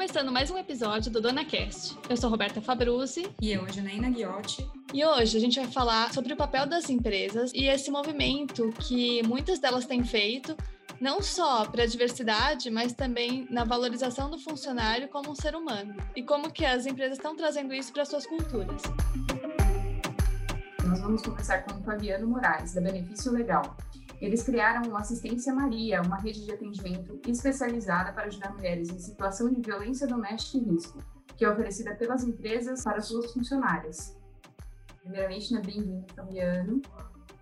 começando mais um episódio do Dona Cast. Eu sou Roberta Fabruzzi. E eu, Janaína Guiotti. E hoje a gente vai falar sobre o papel das empresas e esse movimento que muitas delas têm feito, não só para a diversidade, mas também na valorização do funcionário como um ser humano. E como que as empresas estão trazendo isso para suas culturas. Nós vamos conversar com o Fabiano Moraes, da Benefício Legal. Eles criaram o Assistência Maria, uma rede de atendimento especializada para ajudar mulheres em situação de violência doméstica e risco, que é oferecida pelas empresas para suas funcionárias. Primeiramente, né, bem-vindo, Fabiano.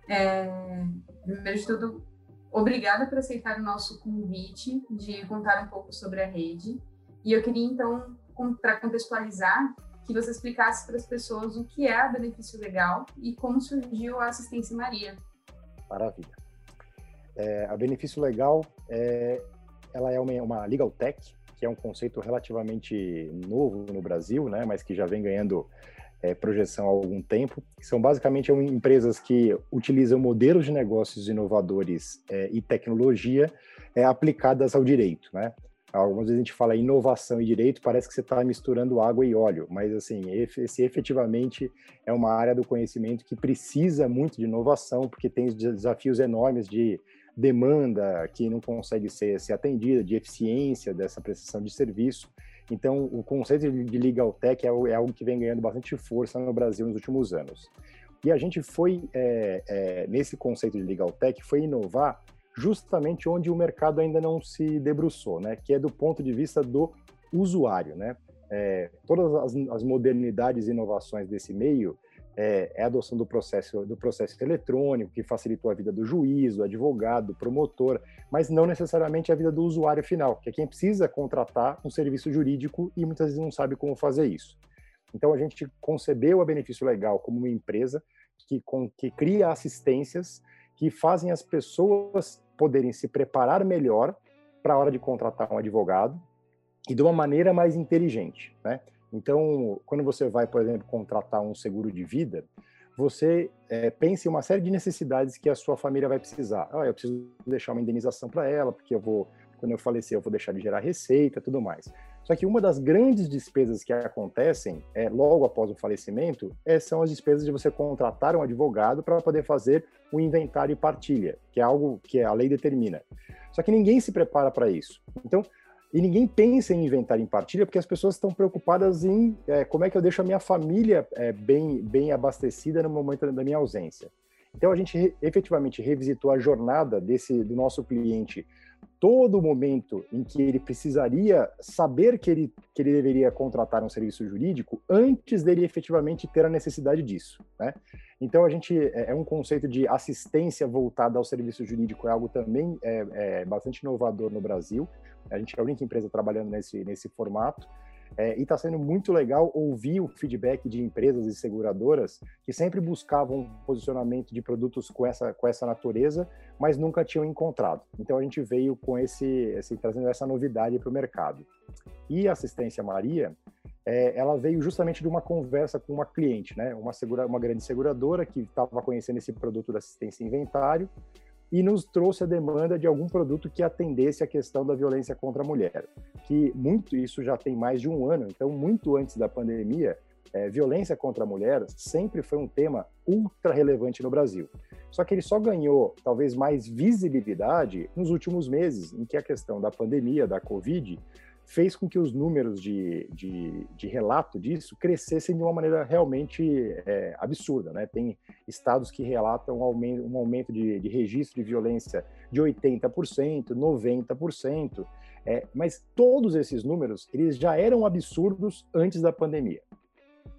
É, primeiro de tudo, obrigada por aceitar o nosso convite de contar um pouco sobre a rede. E eu queria, então, para contextualizar, que você explicasse para as pessoas o que é a Benefício Legal e como surgiu a Assistência Maria. Maravilha. É, a benefício legal, é, ela é uma, uma legal tech, que é um conceito relativamente novo no Brasil, né, mas que já vem ganhando é, projeção há algum tempo. São basicamente empresas que utilizam modelos de negócios inovadores é, e tecnologia é, aplicadas ao direito, né? Algumas vezes a gente fala inovação e direito, parece que você está misturando água e óleo, mas assim, esse efetivamente é uma área do conhecimento que precisa muito de inovação, porque tem desafios enormes de demanda que não consegue ser, ser atendida, de eficiência dessa prestação de serviço. Então, o conceito de legal tech é, é algo que vem ganhando bastante força no Brasil nos últimos anos. E a gente foi, é, é, nesse conceito de legal tech, foi inovar justamente onde o mercado ainda não se debruçou, né? Que é do ponto de vista do usuário, né? É, todas as, as modernidades e inovações desse meio, é, é, a adoção do processo, do processo eletrônico, que facilitou a vida do juiz, do advogado, do promotor, mas não necessariamente a vida do usuário final, que é quem precisa contratar um serviço jurídico e muitas vezes não sabe como fazer isso. Então, a gente concebeu a Benefício Legal como uma empresa que, com, que cria assistências que fazem as pessoas poderem se preparar melhor para a hora de contratar um advogado e de uma maneira mais inteligente, né? Então, quando você vai, por exemplo, contratar um seguro de vida, você é, pensa em uma série de necessidades que a sua família vai precisar. Ah, eu preciso deixar uma indenização para ela, porque eu vou, quando eu falecer, eu vou deixar de gerar receita, tudo mais. Só que uma das grandes despesas que acontecem é, logo após o falecimento é, são as despesas de você contratar um advogado para poder fazer o inventário e partilha, que é algo que a lei determina. Só que ninguém se prepara para isso. Então, e ninguém pensa em inventar em partilha porque as pessoas estão preocupadas em é, como é que eu deixo a minha família é, bem, bem abastecida no momento da minha ausência. Então a gente efetivamente revisitou a jornada desse do nosso cliente, todo momento em que ele precisaria saber que ele, que ele deveria contratar um serviço jurídico antes dele efetivamente ter a necessidade disso. Né? Então a gente é, é um conceito de assistência voltada ao serviço jurídico é algo também é, é bastante inovador no Brasil. A gente é a única empresa trabalhando nesse, nesse formato. É, e está sendo muito legal ouvir o feedback de empresas e seguradoras que sempre buscavam um posicionamento de produtos com essa, com essa natureza, mas nunca tinham encontrado. Então a gente veio com esse, esse trazendo essa novidade para o mercado. E a assistência Maria, é, ela veio justamente de uma conversa com uma cliente, né? Uma, segura, uma grande seguradora que estava conhecendo esse produto da assistência inventário e nos trouxe a demanda de algum produto que atendesse a questão da violência contra a mulher. Que muito isso já tem mais de um ano, então muito antes da pandemia, é, violência contra a mulher sempre foi um tema ultra relevante no Brasil. Só que ele só ganhou talvez mais visibilidade nos últimos meses, em que a questão da pandemia, da Covid, fez com que os números de, de, de relato disso crescessem de uma maneira realmente é, absurda. Né? Tem estados que relatam um aumento, um aumento de, de registro de violência de 80%, 90%, é, mas todos esses números eles já eram absurdos antes da pandemia.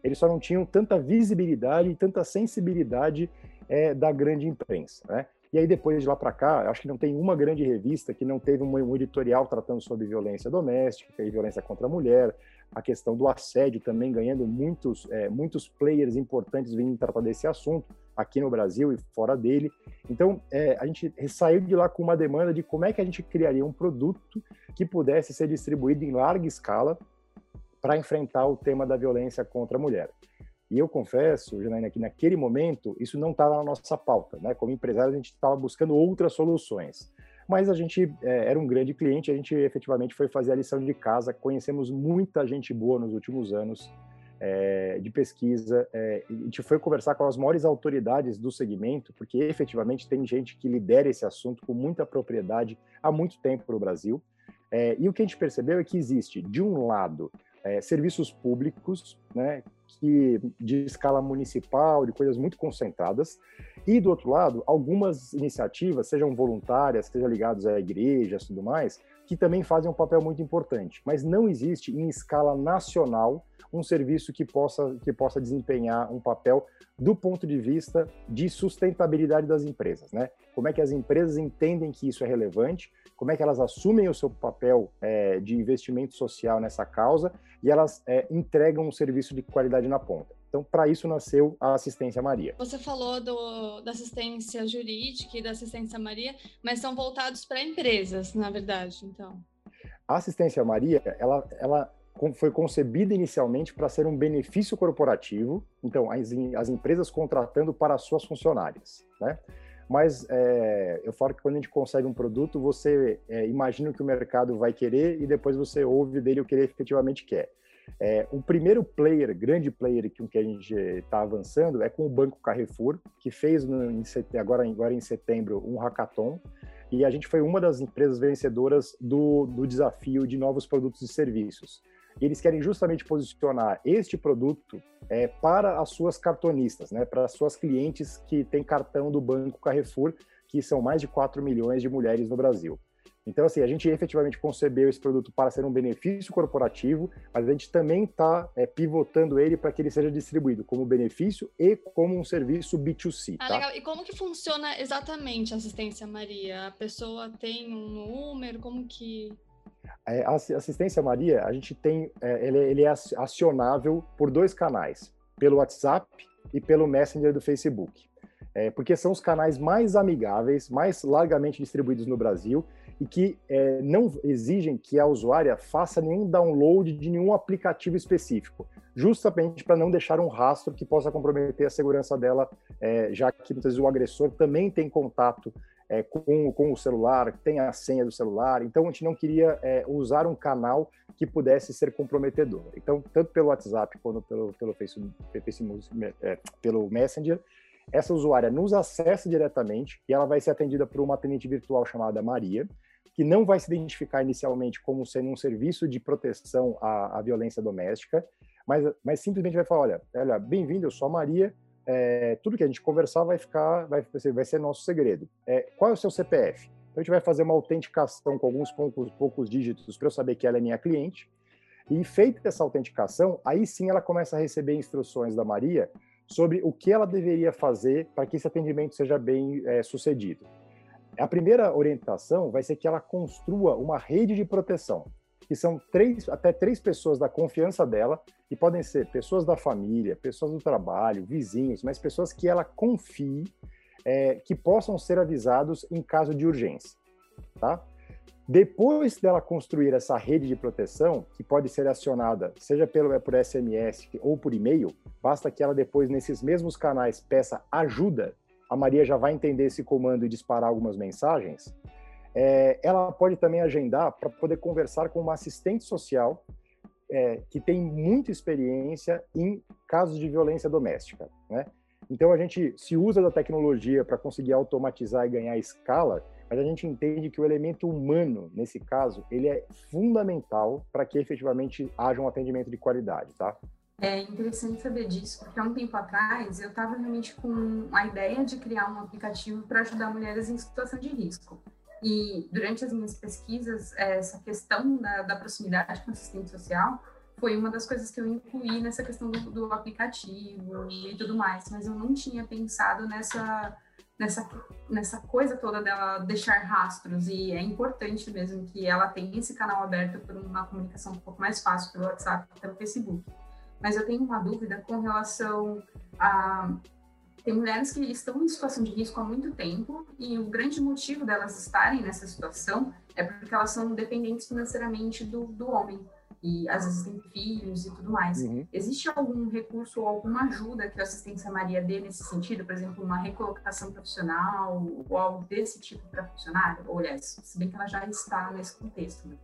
Eles só não tinham tanta visibilidade e tanta sensibilidade é, da grande imprensa. Né? E aí, depois de lá para cá, acho que não tem uma grande revista que não teve um editorial tratando sobre violência doméstica e violência contra a mulher, a questão do assédio também ganhando muitos, é, muitos players importantes vindo tratar desse assunto aqui no Brasil e fora dele. Então, é, a gente saiu de lá com uma demanda de como é que a gente criaria um produto que pudesse ser distribuído em larga escala para enfrentar o tema da violência contra a mulher. E eu confesso, Janaína, que naquele momento isso não estava na nossa pauta. Né? Como empresário, a gente estava buscando outras soluções. mas a gente é, era um grande cliente, a gente efetivamente foi fazer a lição de casa, conhecemos muita gente boa nos últimos anos é, de pesquisa, é, a gente foi conversar com as maiores autoridades do segmento, porque efetivamente tem gente que lidera esse assunto com muita propriedade há muito tempo no Brasil, é, e o que a gente percebeu é que existe, de um lado, é, serviços públicos, né, que de escala municipal, de coisas muito concentradas, e do outro lado, algumas iniciativas, sejam voluntárias, sejam ligadas a igrejas, tudo mais, que também fazem um papel muito importante, mas não existe em escala nacional um serviço que possa que possa desempenhar um papel do ponto de vista de sustentabilidade das empresas, né? Como é que as empresas entendem que isso é relevante como é que elas assumem o seu papel é, de investimento social nessa causa e elas é, entregam um serviço de qualidade na ponta. Então, para isso nasceu a Assistência Maria. Você falou do, da assistência jurídica e da Assistência Maria, mas são voltados para empresas, na verdade, então. A Assistência Maria, ela, ela foi concebida inicialmente para ser um benefício corporativo, então as, as empresas contratando para suas funcionárias, né? Mas é, eu falo que quando a gente consegue um produto, você é, imagina o que o mercado vai querer e depois você ouve dele o que ele efetivamente quer. É, o primeiro player, grande player que, que a gente está avançando é com o Banco Carrefour, que fez no, em, agora, agora em setembro um hackathon, e a gente foi uma das empresas vencedoras do, do desafio de novos produtos e serviços. Eles querem justamente posicionar este produto é, para as suas cartonistas, né, para as suas clientes que têm cartão do Banco Carrefour, que são mais de 4 milhões de mulheres no Brasil. Então, assim, a gente efetivamente concebeu esse produto para ser um benefício corporativo, mas a gente também está é, pivotando ele para que ele seja distribuído como benefício e como um serviço B2C. Ah, tá? legal. E como que funciona exatamente a assistência Maria? A pessoa tem um número? Como que a assistência Maria, a gente tem, é, ele, ele, é acionável por dois canais, pelo WhatsApp e pelo Messenger do Facebook, é, porque são os canais mais amigáveis, mais largamente distribuídos no Brasil e que é, não exigem que a usuária faça nenhum download de nenhum aplicativo específico, justamente para não deixar um rastro que possa comprometer a segurança dela, é, já que muitas vezes o agressor também tem contato é, com, com o celular, tem a senha do celular, então a gente não queria é, usar um canal que pudesse ser comprometedor. Então, tanto pelo WhatsApp quanto pelo, pelo Facebook, é, pelo Messenger, essa usuária nos acessa diretamente e ela vai ser atendida por uma atendente virtual chamada Maria, que não vai se identificar inicialmente como sendo um serviço de proteção à, à violência doméstica, mas, mas simplesmente vai falar, olha, olha bem-vindo, eu sou a Maria, é, tudo que a gente conversar vai ficar, vai, vai ser nosso segredo. É, qual é o seu CPF? Então a gente vai fazer uma autenticação com alguns poucos, poucos dígitos para eu saber que ela é minha cliente. E feita essa autenticação, aí sim ela começa a receber instruções da Maria sobre o que ela deveria fazer para que esse atendimento seja bem é, sucedido. A primeira orientação vai ser que ela construa uma rede de proteção que são três, até três pessoas da confiança dela, e podem ser pessoas da família, pessoas do trabalho, vizinhos, mas pessoas que ela confie, é, que possam ser avisados em caso de urgência, tá? Depois dela construir essa rede de proteção, que pode ser acionada seja pelo, por SMS ou por e-mail, basta que ela depois, nesses mesmos canais, peça ajuda, a Maria já vai entender esse comando e disparar algumas mensagens, é, ela pode também agendar para poder conversar com uma assistente social é, que tem muita experiência em casos de violência doméstica, né? Então a gente se usa da tecnologia para conseguir automatizar e ganhar escala, mas a gente entende que o elemento humano nesse caso ele é fundamental para que efetivamente haja um atendimento de qualidade, tá? É interessante saber disso, porque há um tempo atrás eu estava realmente com a ideia de criar um aplicativo para ajudar mulheres em situação de risco. E durante as minhas pesquisas, essa questão da, da proximidade com o assistente social foi uma das coisas que eu incluí nessa questão do, do, aplicativo e tudo mais, mas eu não tinha pensado nessa, nessa, nessa coisa toda dela deixar rastros, e é importante mesmo que ela tenha esse canal aberto por uma comunicação um pouco mais fácil pelo WhatsApp, pelo Facebook. Mas eu tenho uma dúvida com relação a tem mulheres que estão em situação de risco há muito tempo e o grande motivo delas estarem nessa situação é porque elas são dependentes financeiramente do, do homem. e às vezes tem filhos e tudo mais. Uhum. Existe algum recurso ou alguma ajuda que a assistência Maria dê nesse sentido? Por exemplo, uma recolocação profissional ou algo desse tipo para funcionário? Ou, aliás, se bem que ela já está nesse contexto. Né?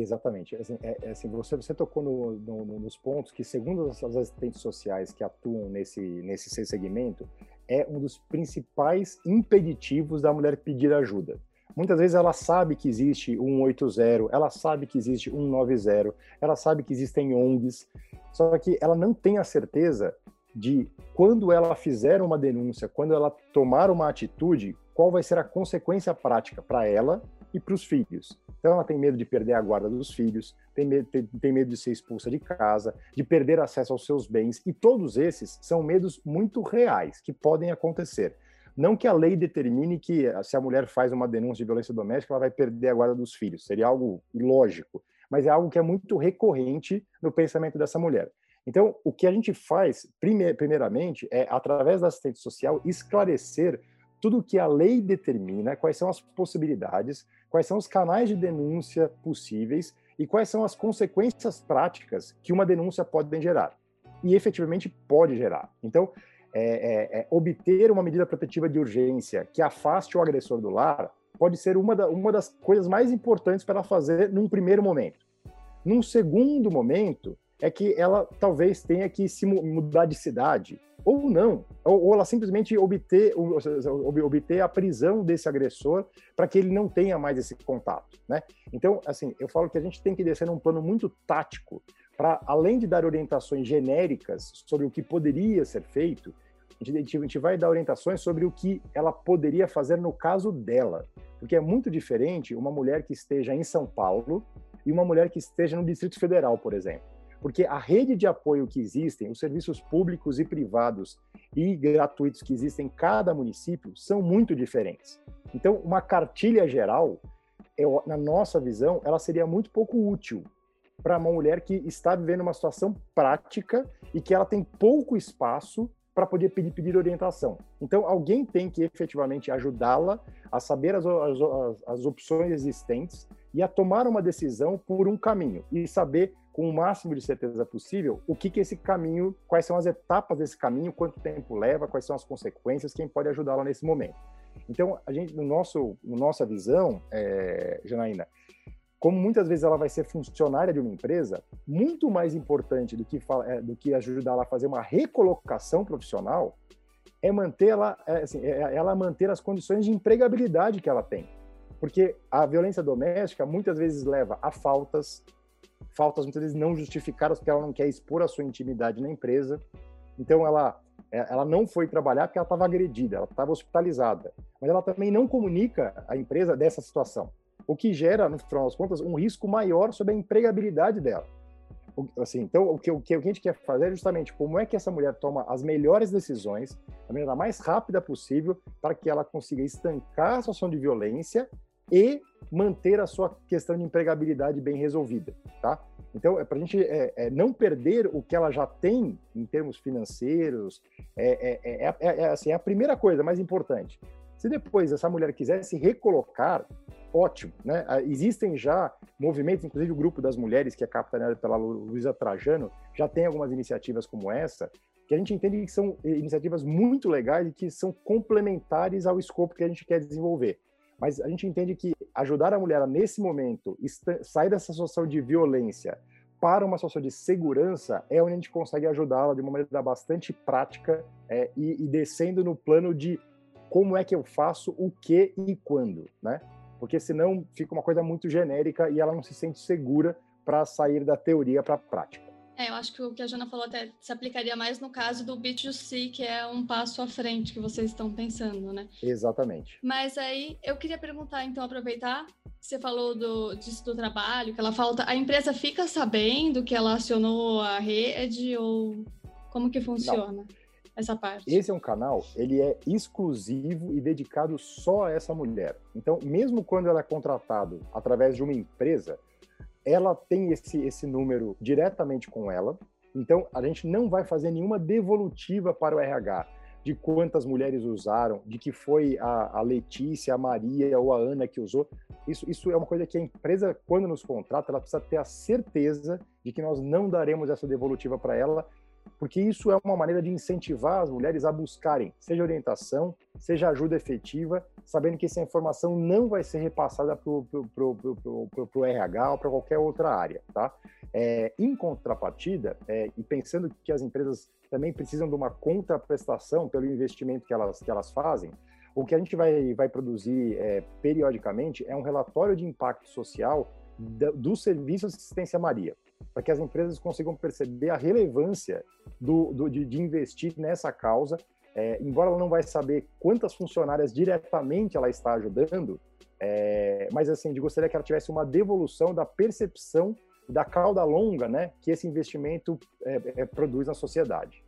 Exatamente. Assim, é, é assim, você, você tocou no, no, nos pontos que, segundo as assistentes sociais que atuam nesse, nesse segmento, é um dos principais impeditivos da mulher pedir ajuda. Muitas vezes ela sabe que existe 180, ela sabe que existe 190, ela sabe que existem ONGs, só que ela não tem a certeza de quando ela fizer uma denúncia, quando ela tomar uma atitude, qual vai ser a consequência prática para ela e para os filhos. Então ela tem medo de perder a guarda dos filhos, tem medo, tem, tem medo de ser expulsa de casa, de perder acesso aos seus bens, e todos esses são medos muito reais que podem acontecer. Não que a lei determine que se a mulher faz uma denúncia de violência doméstica, ela vai perder a guarda dos filhos. Seria algo ilógico, mas é algo que é muito recorrente no pensamento dessa mulher. Então, o que a gente faz, primeiramente, é, através da assistente social, esclarecer tudo o que a lei determina, quais são as possibilidades, quais são os canais de denúncia possíveis e quais são as consequências práticas que uma denúncia pode gerar. E efetivamente pode gerar. Então, é, é, é, obter uma medida protetiva de urgência que afaste o agressor do lar pode ser uma, da, uma das coisas mais importantes para ela fazer num primeiro momento. Num segundo momento, é que ela talvez tenha que se mudar de cidade, ou não, ou, ou ela simplesmente obter, obter a prisão desse agressor para que ele não tenha mais esse contato, né? Então, assim, eu falo que a gente tem que descer num plano muito tático para, além de dar orientações genéricas sobre o que poderia ser feito, a gente, a gente vai dar orientações sobre o que ela poderia fazer no caso dela, porque é muito diferente uma mulher que esteja em São Paulo e uma mulher que esteja no Distrito Federal, por exemplo porque a rede de apoio que existem, os serviços públicos e privados e gratuitos que existem em cada município são muito diferentes. Então, uma cartilha geral, eu, na nossa visão, ela seria muito pouco útil para uma mulher que está vivendo uma situação prática e que ela tem pouco espaço para poder pedir, pedir orientação. Então, alguém tem que efetivamente ajudá-la a saber as, as, as opções existentes e a tomar uma decisão por um caminho e saber com o máximo de certeza possível o que, que esse caminho, quais são as etapas desse caminho, quanto tempo leva, quais são as consequências, quem pode ajudá-la nesse momento. Então, a gente, no nosso, no nossa visão, é, Janaína, como muitas vezes ela vai ser funcionária de uma empresa, muito mais importante do que, é, do que ajudá-la a fazer uma recolocação profissional é manter ela, é, assim, é ela manter as condições de empregabilidade que ela tem. Porque a violência doméstica muitas vezes leva a faltas, faltas muitas vezes não justificadas porque ela não quer expor a sua intimidade na empresa. Então ela é, ela não foi trabalhar porque ela estava agredida, ela estava hospitalizada, mas ela também não comunica à empresa dessa situação, o que gera, no final das contas, um risco maior sobre a empregabilidade dela. Assim, então, o que, o que a gente quer fazer é justamente como é que essa mulher toma as melhores decisões, da maneira mais rápida possível, para que ela consiga estancar a situação de violência e manter a sua questão de empregabilidade bem resolvida, tá? Então, é para a gente é, é, não perder o que ela já tem em termos financeiros, é, é, é, é, assim, é a primeira coisa mais importante. Se depois essa mulher quiser se recolocar, ótimo, né? Ah, existem já movimentos, inclusive o grupo das mulheres, que é capitaneado pela Luísa Trajano, já tem algumas iniciativas como essa, que a gente entende que são iniciativas muito legais e que são complementares ao escopo que a gente quer desenvolver. Mas a gente entende que ajudar a mulher nesse momento sair dessa situação de violência para uma situação de segurança é onde a gente consegue ajudá-la de uma maneira bastante prática é, e, e, descendo no plano de como é que eu faço o que e quando, né? Porque senão fica uma coisa muito genérica e ela não se sente segura para sair da teoria para a prática. É, eu acho que o que a Jana falou até se aplicaria mais no caso do B2C, que é um passo à frente que vocês estão pensando, né? Exatamente. Mas aí eu queria perguntar, então, aproveitar, você falou do, disso do trabalho, que ela falta, a empresa fica sabendo que ela acionou a rede ou como que funciona? Não. Essa parte. Esse é um canal, ele é exclusivo e dedicado só a essa mulher. Então, mesmo quando ela é contratado através de uma empresa, ela tem esse, esse número diretamente com ela, então a gente não vai fazer nenhuma devolutiva para o RH. de quantas mulheres usaram, de que foi a, a, Letícia, a Maria ou a Ana que usou. Isso, isso é uma coisa que a empresa, quando nos contrata, ela precisa ter a certeza de que nós não daremos essa devolutiva para ela, porque isso é uma maneira de incentivar as mulheres a buscarem, seja orientação, seja ajuda efetiva, sabendo que essa informação não vai ser repassada para o RH ou para qualquer outra área, tá? É, em contrapartida, é, e pensando que as empresas também precisam de uma contraprestação pelo investimento que elas, que elas fazem, o que a gente vai, vai produzir é, periodicamente é um relatório de impacto social do serviço assistência Maria, para que as empresas consigam perceber a relevância do, do de, de, investir nessa causa. É, embora ela não vai saber quantas funcionárias diretamente ela está ajudando, é, mas assim, de gostaria que ela tivesse uma devolução da percepção da cauda longa, né, que esse investimento é, é, produz na sociedade.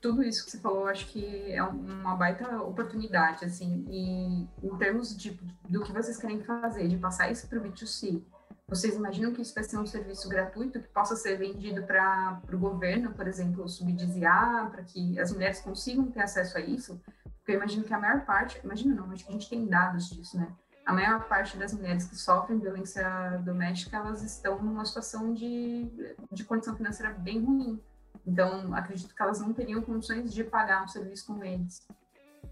Tudo isso que você falou, acho que é uma baita oportunidade, assim, e em termos de, do que vocês querem fazer, de passar isso para o B2C, vocês imaginam que isso vai ser um serviço gratuito que possa ser vendido para o governo, por exemplo, subsidiar, para que as mulheres consigam ter acesso a isso? Porque eu imagino que a maior parte, imagina não, acho que a gente tem dados disso, né? a maior parte das mulheres que sofrem violência doméstica, elas estão numa situação de, de condição financeira bem ruim. Então, acredito que elas não teriam condições de pagar um serviço como eles.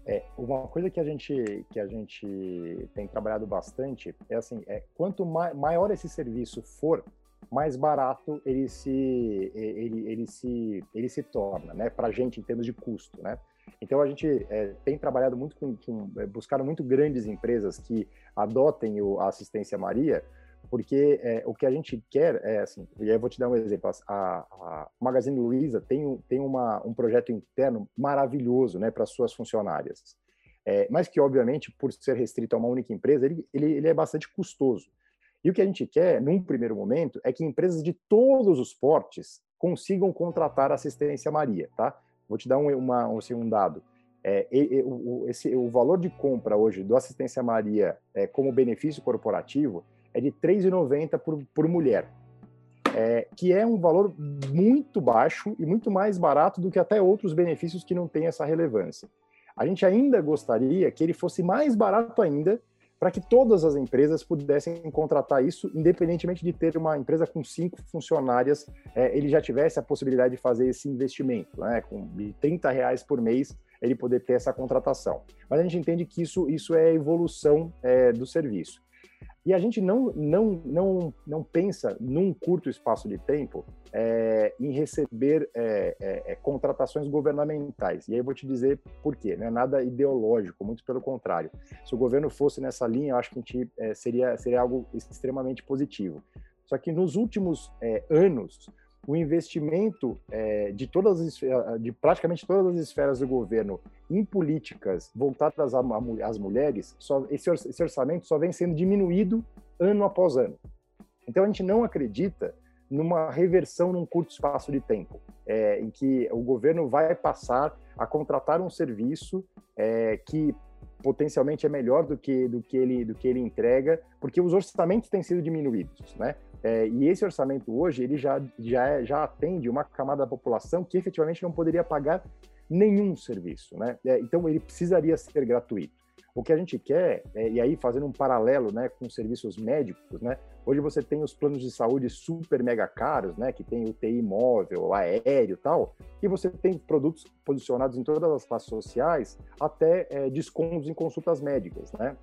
É, uma coisa que a gente que a gente tem trabalhado bastante é assim, é quanto maior esse serviço for, mais barato ele se ele, ele se ele se torna, né, para a gente em termos de custo, né? Então a gente é, tem trabalhado muito com, com é, buscaram muito grandes empresas que adotem o, a assistência Maria, porque é, o que a gente quer é assim, e aí eu vou te dar um exemplo, a, a Magazine Luiza tem, tem uma, um projeto interno maravilhoso né, para suas funcionárias, é, mas que obviamente por ser restrito a uma única empresa, ele, ele, ele é bastante custoso. E o que a gente quer, num primeiro momento, é que empresas de todos os portes consigam contratar assistência Maria, tá? Vou te dar um, uma, assim, um dado. É, e, e, o, esse, o valor de compra hoje do Assistência Maria é, como benefício corporativo é de R$ 3,90 por, por mulher, é, que é um valor muito baixo e muito mais barato do que até outros benefícios que não têm essa relevância. A gente ainda gostaria que ele fosse mais barato ainda para que todas as empresas pudessem contratar isso, independentemente de ter uma empresa com cinco funcionárias, é, ele já tivesse a possibilidade de fazer esse investimento, né, com 30 reais por mês, ele poder ter essa contratação. Mas a gente entende que isso, isso é evolução é, do serviço. E a gente não, não, não, não pensa num curto espaço de tempo é, em receber é, é, é, contratações governamentais. E aí eu vou te dizer por quê. Não é nada ideológico, muito pelo contrário. Se o governo fosse nessa linha, eu acho que a gente é, seria, seria algo extremamente positivo. Só que nos últimos é, anos, o investimento é, de todas as, de praticamente todas as esferas do governo em políticas voltadas às mulheres, só, esse, esse orçamento só vem sendo diminuído ano após ano. Então a gente não acredita numa reversão num curto espaço de tempo, é, em que o governo vai passar a contratar um serviço é, que potencialmente é melhor do que do que ele do que ele entrega, porque os orçamentos têm sido diminuídos, né? É, e esse orçamento hoje ele já já já atende uma camada da população que efetivamente não poderia pagar nenhum serviço, né? É, então ele precisaria ser gratuito. O que a gente quer, é, e aí fazendo um paralelo né, com serviços médicos, né, hoje você tem os planos de saúde super mega caros, né, que tem UTI móvel, aéreo tal, e você tem produtos posicionados em todas as classes sociais, até é, descontos em consultas médicas. Né?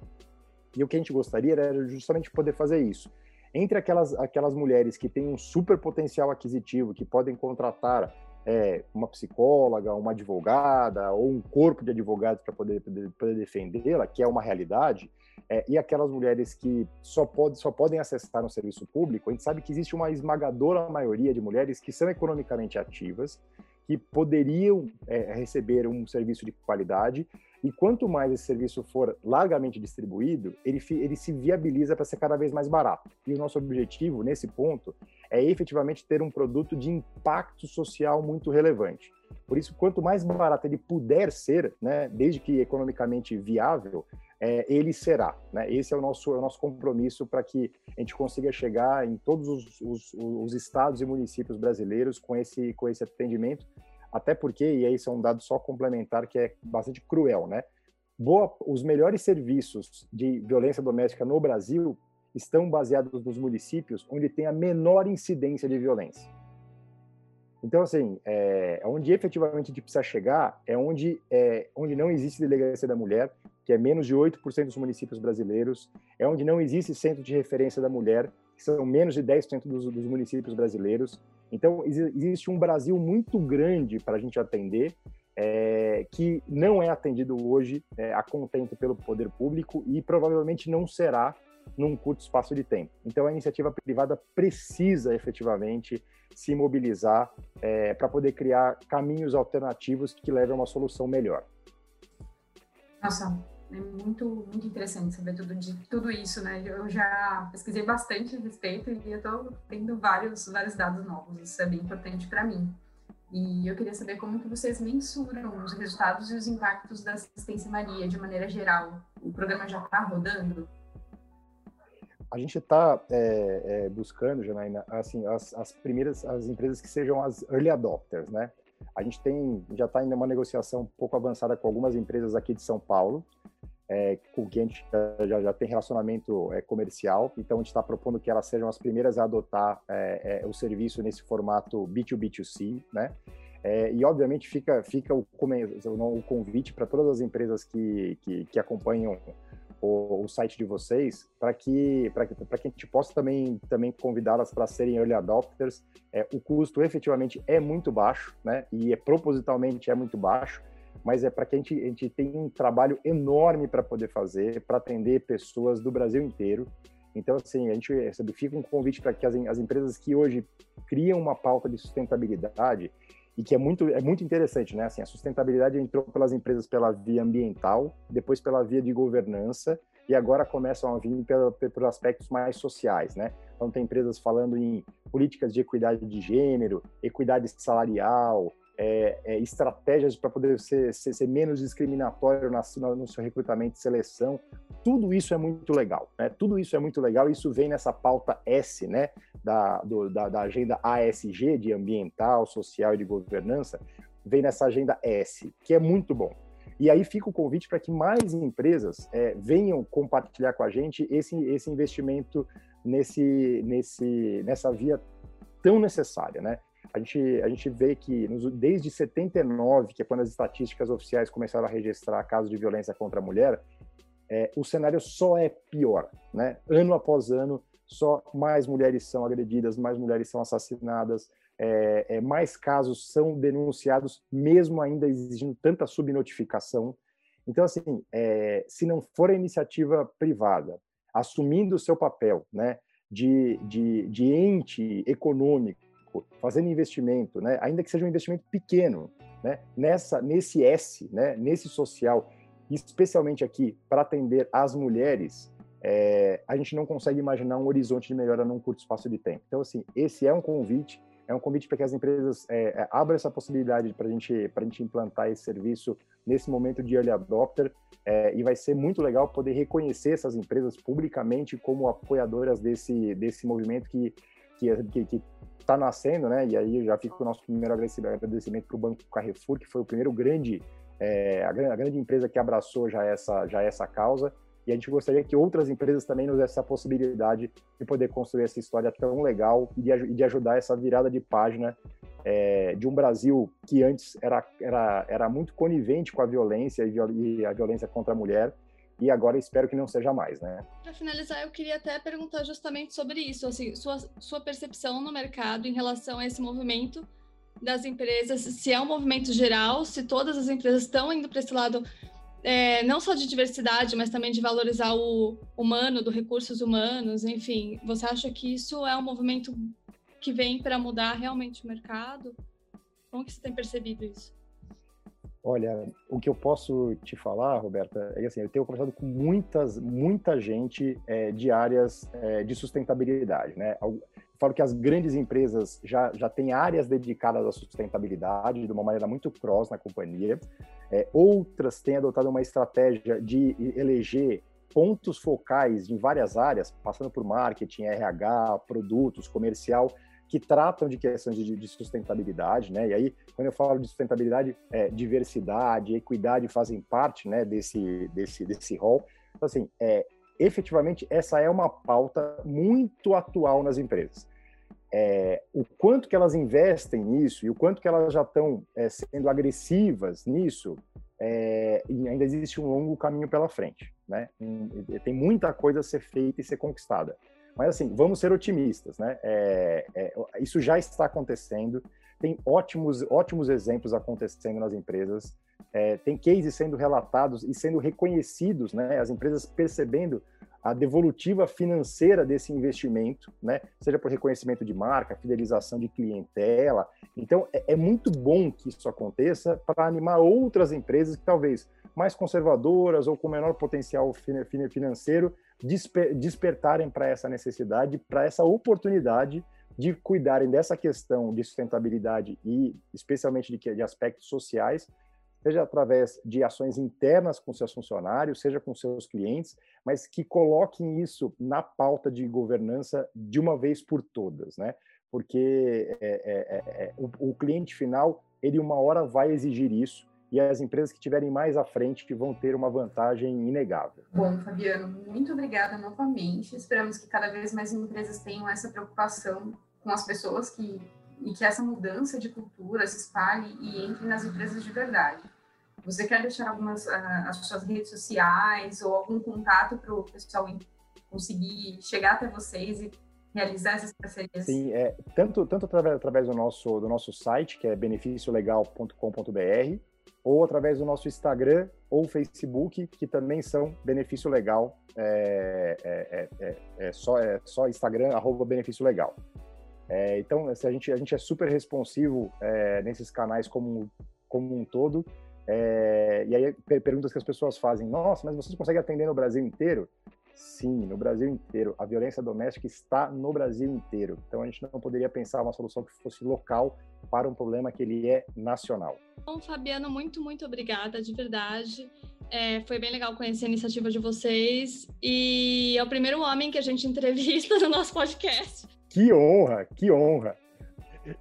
E o que a gente gostaria era justamente poder fazer isso. Entre aquelas, aquelas mulheres que têm um super potencial aquisitivo, que podem contratar é, uma psicóloga, uma advogada ou um corpo de advogados para poder, poder, defendê-la, que é uma realidade, é, e aquelas mulheres que só, pode, só podem acessar um serviço público, a gente sabe que existe uma esmagadora maioria de mulheres que são economicamente ativas, que poderiam é, receber um serviço de qualidade e quanto mais esse serviço for largamente distribuído, ele, ele se viabiliza para ser cada vez mais barato. E o nosso objetivo, nesse ponto, é efetivamente ter um produto de impacto social muito relevante. Por isso, quanto mais barato ele puder ser, né, desde que economicamente viável, é, ele será. Né? Esse é o nosso, é o nosso compromisso para que a gente consiga chegar em todos os, os, os estados e municípios brasileiros com esse, com esse atendimento Até porque, e isso é um dado só complementar que é bastante cruel, né? Boa, os melhores serviços de violência doméstica no Brasil estão baseados nos municípios onde tem a menor incidência de violência. Então, assim, é, onde efetivamente a gente precisa chegar é onde, é onde não existe delegacia da mulher, que é menos de 8% dos municípios brasileiros, é onde não existe centro de referência da mulher, que são menos de 10% dos, dos municípios brasileiros. Então, existe um Brasil muito grande para a gente atender, é, que não é atendido hoje é, a contento pelo poder público e provavelmente não será num curto espaço de tempo. Então, a iniciativa privada precisa efetivamente se mobilizar é, para poder criar caminhos alternativos que levem a uma solução melhor. Nossa, é muito, muito interessante saber tudo, de, tudo isso, né? Eu já pesquisei bastante a respeito e eu estou tendo vários, vários dados novos. Isso é bem importante para mim. E eu queria saber como que vocês mensuram os resultados e os impactos da assistência Maria de maneira geral. O programa já está rodando? a gente está é, é, buscando, Janaína, assim, as, as, primeiras, as empresas que sejam as early adopters, né? A gente tem, já está em uma negociação um pouco avançada com algumas empresas aqui de São Paulo, é, com quem a gente já, já tem relacionamento é, comercial, então a gente está propondo que elas sejam as primeiras a adotar é, é, o serviço nesse formato B2B2C, né? e obviamente fica, fica o, o convite para todas as empresas que, que, que acompanham o, o site de vocês para que para que, que a gente possa também também convidá-las para serem early adopters. É, o custo efetivamente é muito baixo, né? E é propositalmente é muito baixo, mas é para que a gente, a gente tenha um trabalho enorme para poder fazer, para atender pessoas do Brasil inteiro. Então, assim, a gente sabe, fica um convite para que as, as empresas que hoje criam uma pauta de sustentabilidade e que é muito, é muito interessante, né? Assim, a sustentabilidade entrou pelas empresas pela via ambiental, depois pela via de governança, e agora começam a vir pela, por aspectos mais sociais, né? Então, tem empresas falando em políticas de equidade de gênero, equidade salarial, é, é, estratégias para poder ser, ser, ser, menos discriminatório na, no seu recrutamento e seleção. Tudo isso é muito legal, né? Tudo isso é muito legal. Isso vem nessa pauta S, né? Da, do, da, da agenda ASG de ambiental, social e de governança, vem nessa agenda S, que é muito bom. E aí fica o convite para que mais empresas é, venham compartilhar com a gente esse, esse investimento nesse, nesse, nessa via tão necessária, né? a gente, a gente vê que nos, desde 79, que é quando as estatísticas oficiais começaram a registrar casos de violência contra a mulher, é, o cenário só é pior, né? Ano após ano, só mais mulheres são agredidas, mais mulheres são assassinadas, é, é, mais casos são denunciados, mesmo ainda exigindo tanta subnotificação. Então, assim, é, se não for a iniciativa privada assumindo o seu papel, né, de, de, de ente econômico fazendo investimento, né, ainda que seja um investimento pequeno, né, nessa, nesse S, né, nesse social, especialmente aqui para atender as mulheres, é, a gente não consegue imaginar um horizonte de melhora num curto espaço de tempo. Então, assim, esse é um convite, é um convite para que as empresas é, é abram essa possibilidade para gente, a gente implantar esse serviço nesse momento de early adopter, é, e vai ser muito legal poder reconhecer essas empresas publicamente como apoiadoras desse, desse movimento que que, que, está nascendo, né? E aí já fica o nosso primeiro agradecimento para o Banco Carrefour, que foi o primeiro grande, é, a, grande, a grande empresa que abraçou já essa, já essa causa. E a gente gostaria que outras empresas também nos dessem essa possibilidade de poder construir essa história tão legal e de, de ajudar essa virada de página é, de um Brasil que antes era, era, era muito conivente com a violência e a violência contra a mulher e agora espero que não seja mais, né? Para finalizar, eu queria até perguntar justamente sobre isso, assim, sua, sua percepção no mercado em relação a esse movimento das empresas, se é um movimento geral, se todas as empresas estão indo para esse lado, é, não só de diversidade, mas também de valorizar o humano, do recursos humanos, enfim, você acha que isso é um movimento que vem para mudar realmente o mercado? Como que você tem percebido isso? Olha, o que eu posso te falar, Roberta, é que assim, eu tenho conversado com muitas, muita gente é, de áreas é, de sustentabilidade, né? Eu falo que as grandes empresas já, já têm áreas dedicadas à sustentabilidade de uma maneira muito cross na companhia. É, outras têm adotado uma estratégia de eleger pontos focais em várias áreas, passando por marketing, RH, produtos, comercial, que tratam de questões de, de, sustentabilidade, né? E aí, quando eu falo de sustentabilidade, é, diversidade, equidade fazem parte, né, desse desse desse rol. Então, assim, é, efetivamente essa é uma pauta muito atual nas empresas. É, o quanto que elas investem nisso e o quanto que elas já estão é, sendo agressivas nisso, é, ainda existe um longo caminho pela frente, né? Tem muita coisa a ser feita e ser conquistada. Mas assim, vamos ser otimistas, né? É, é, isso já está acontecendo, tem ótimos, ótimos exemplos acontecendo nas empresas, é, tem cases sendo relatados e sendo reconhecidos, né? As empresas percebendo a devolutiva financeira desse investimento, né? Seja por reconhecimento de marca, fidelização de clientela. Então, é, é muito bom que isso aconteça para animar outras empresas que talvez mais conservadoras ou com menor potencial financeiro desper, despertarem para essa necessidade, para essa oportunidade de cuidarem dessa questão de sustentabilidade e especialmente de, de aspectos sociais, seja através de ações internas com seus funcionários, seja com seus clientes, mas que coloquem isso na pauta de governança de uma vez por todas, né? Porque é, é, é, é o, o cliente final, ele uma hora vai exigir isso, e as empresas que estiverem mais à frente que vão ter uma vantagem inegável. Bom, Fabiano, muito obrigada novamente. Esperamos que cada vez mais empresas tenham essa preocupação com as pessoas que e que essa mudança de cultura se espalhe e entre nas empresas de verdade. Você quer deixar algumas uh, as suas redes sociais ou algum contato para o pessoal conseguir chegar até vocês e realizar essas parcerias? Sim, é, tanto, tanto através, através do, nosso, do nosso site, que é beneficiolegal.com.br, ou através do nosso Instagram ou Facebook, que também são Benefício Legal, é, é, é, é só, é só Instagram, arroba Benefício Legal. É, então, a gente, a gente é super responsivo é, nesses canais como, como um todo. É, e aí, perguntas que as pessoas fazem: nossa, mas vocês conseguem atender no Brasil inteiro? Sim, no Brasil inteiro. A violência doméstica está no Brasil inteiro. Então a gente não poderia pensar uma solução que fosse local para um problema que ele é nacional. Bom, Fabiano, muito, muito obrigada, de verdade. É, foi bem legal conhecer a iniciativa de vocês e é o primeiro homem que a gente entrevista no nosso podcast. Que honra, que honra.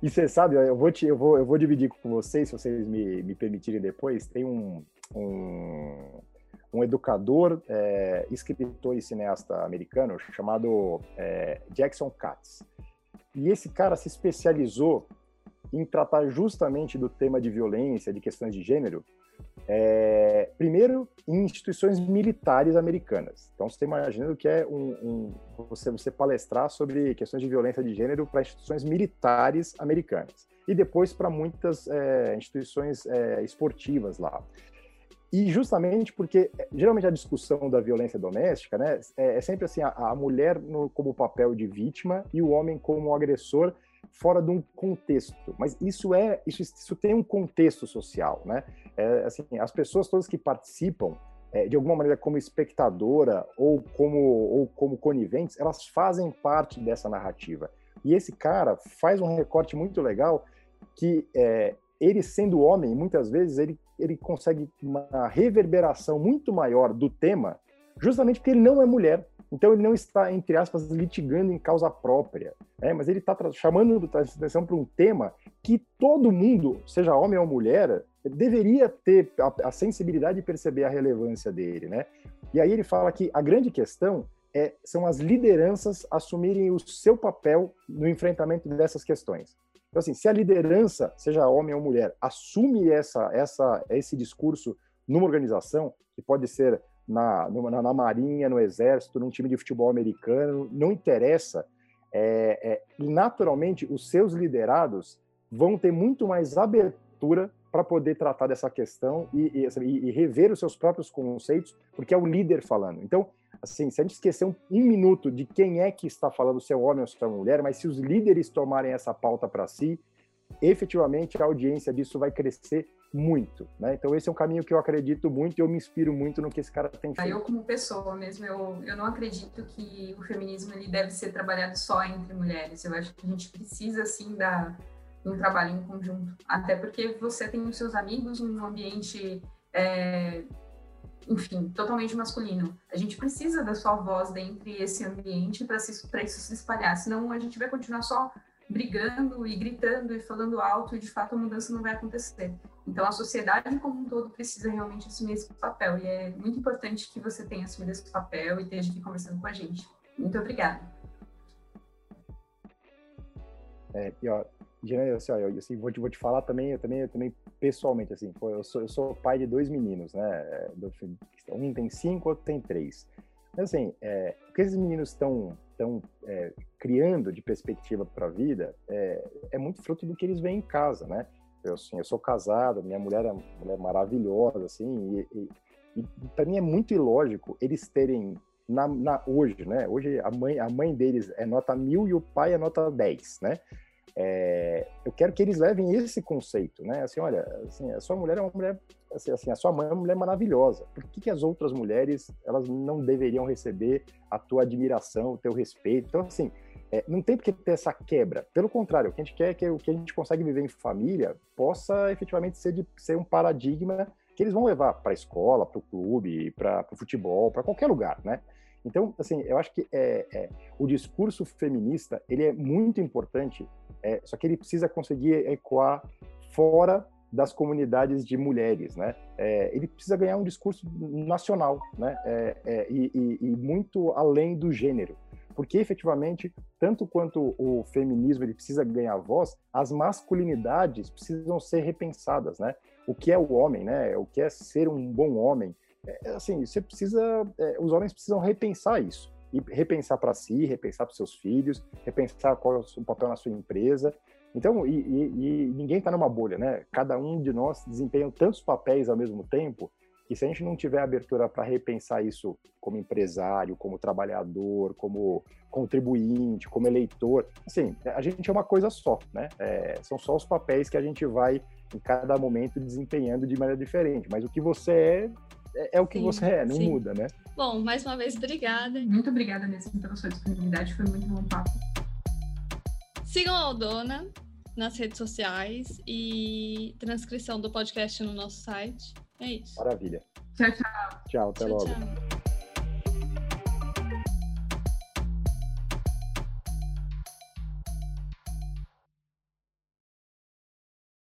E você sabe, eu vou, te, eu vou, eu vou dividir com vocês, se vocês me, me permitirem depois. Tem um, um um educador, é, escritor e cineasta americano chamado é, Jackson Katz. E esse cara se especializou em tratar justamente do tema de violência, de questões de gênero, é, primeiro em instituições militares americanas. Então, você está imaginando que é um, um, você, você palestrar sobre questões de violência de gênero para instituições militares americanas e depois para muitas é, instituições é, esportivas lá. E justamente porque, geralmente, a discussão da violência doméstica né, é, é sempre assim: a, a mulher no, como papel de vítima e o homem como agressor fora de um contexto. Mas isso é isso, isso tem um contexto social, né? É, assim, as pessoas todas que participam é, de alguma maneira como espectadora ou como ou como coniventes, elas fazem parte dessa narrativa. E esse cara faz um recorte muito legal que é, ele sendo homem, muitas vezes ele, ele consegue uma reverberação muito maior do tema, justamente porque ele não é mulher. Então ele não está, entre aspas, litigando em causa própria, né? mas ele está chamando a atenção para um tema que todo mundo, seja homem ou mulher, deveria ter a, a sensibilidade de perceber a relevância dele. Né? E aí ele fala que a grande questão é, são as lideranças assumirem o seu papel no enfrentamento dessas questões. Então, assim, se a liderança, seja homem ou mulher, assume essa, essa, esse discurso numa organização, que pode ser na, na, na Marinha, no Exército, num time de futebol americano, não interessa, é, é, naturalmente os seus liderados vão ter muito mais abertura para poder tratar dessa questão e, e, e, rever os seus próprios conceitos, porque é o líder falando. Então, assim, se a gente esquecer um, um, minuto de quem é que está falando, se é homem ou se é mulher, mas se os líderes tomarem essa pauta para si, efetivamente a audiência disso vai crescer muito, né? Então esse é um caminho que eu acredito muito e eu me inspiro muito no que esse cara tem feito. Eu como pessoa mesmo, eu, eu não acredito que o feminismo ele deve ser trabalhado só entre mulheres. Eu acho que a gente precisa sim da um trabalho em conjunto, até porque você tem os seus amigos num ambiente é, enfim, totalmente masculino. A gente precisa da sua voz dentro desse ambiente para isso se espalhar, senão a gente vai continuar só brigando e gritando e falando alto e de fato a mudança não vai acontecer. Então a sociedade como um todo precisa realmente assumir esse papel e é muito importante que você tenha assumido esse papel e esteja aqui conversando com a gente. Muito obrigada. É, e ó, Janaína, assim, ó, eu assim, vou, te, vou te falar também, eu também, eu também pessoalmente, assim, eu sou, eu sou pai de dois meninos, né? É, um tem cinco, outro tem três. Mas, assim, é, o que esses meninos estão estão é, criando de perspectiva para a vida é, é, muito fruto do que eles veem em casa, né? Eu, assim, eu sou casado, minha mulher é mulher maravilhosa, assim, e, e, e para mim é muito ilógico eles terem na, na, hoje, né? Hoje a mãe, a mãe deles é nota mil e o pai é nota 10, né? É, eu quero que eles levem esse conceito, né? Assim, olha, assim, a sua mulher é uma mulher, assim, assim, a sua mãe é uma mulher maravilhosa. Por que, que as outras mulheres elas não deveriam receber a tua admiração, o teu respeito? Então, assim, é, não tem porque ter essa quebra. Pelo contrário, o que a gente quer é que o que a gente consegue viver em família possa efetivamente ser, de, ser um paradigma que eles vão levar para a escola, para o clube, para o futebol, para qualquer lugar, né? Então, assim, eu acho que é, é, o discurso feminista ele é muito importante é, só que ele precisa conseguir ecoar fora das comunidades de mulheres, né? É, ele precisa ganhar um discurso nacional, né? É, é, e, e, e, muito além do gênero, porque efetivamente, tanto quanto o feminismo ele precisa ganhar voz, as masculinidades precisam ser repensadas, né? O que é o homem, né? O que é ser um bom homem? É, assim, você precisa, é, os homens precisam repensar isso e repensar para si, repensar para seus filhos, repensar qual é o seu papel na sua empresa. Então, e, e, e ninguém está numa bolha, né? Cada um de nós desempenha tantos papéis ao mesmo tempo que se a gente não tiver abertura para repensar isso como empresário, como trabalhador, como contribuinte, como eleitor, assim, a gente é uma coisa só, né? É, são só os papéis que a gente vai em cada momento desempenhando de maneira diferente, mas o que você é é, é o que sim, você é, não sim. muda, né? Bom, mais uma vez, obrigada. Muito obrigada mesmo pela sua disponibilidade, foi muito bom papo. Sigam a Aldona nas redes sociais e transcrição do podcast no nosso site. É isso. Maravilha. Tchau, tchau. Tchau, até tchau, logo. Tchau.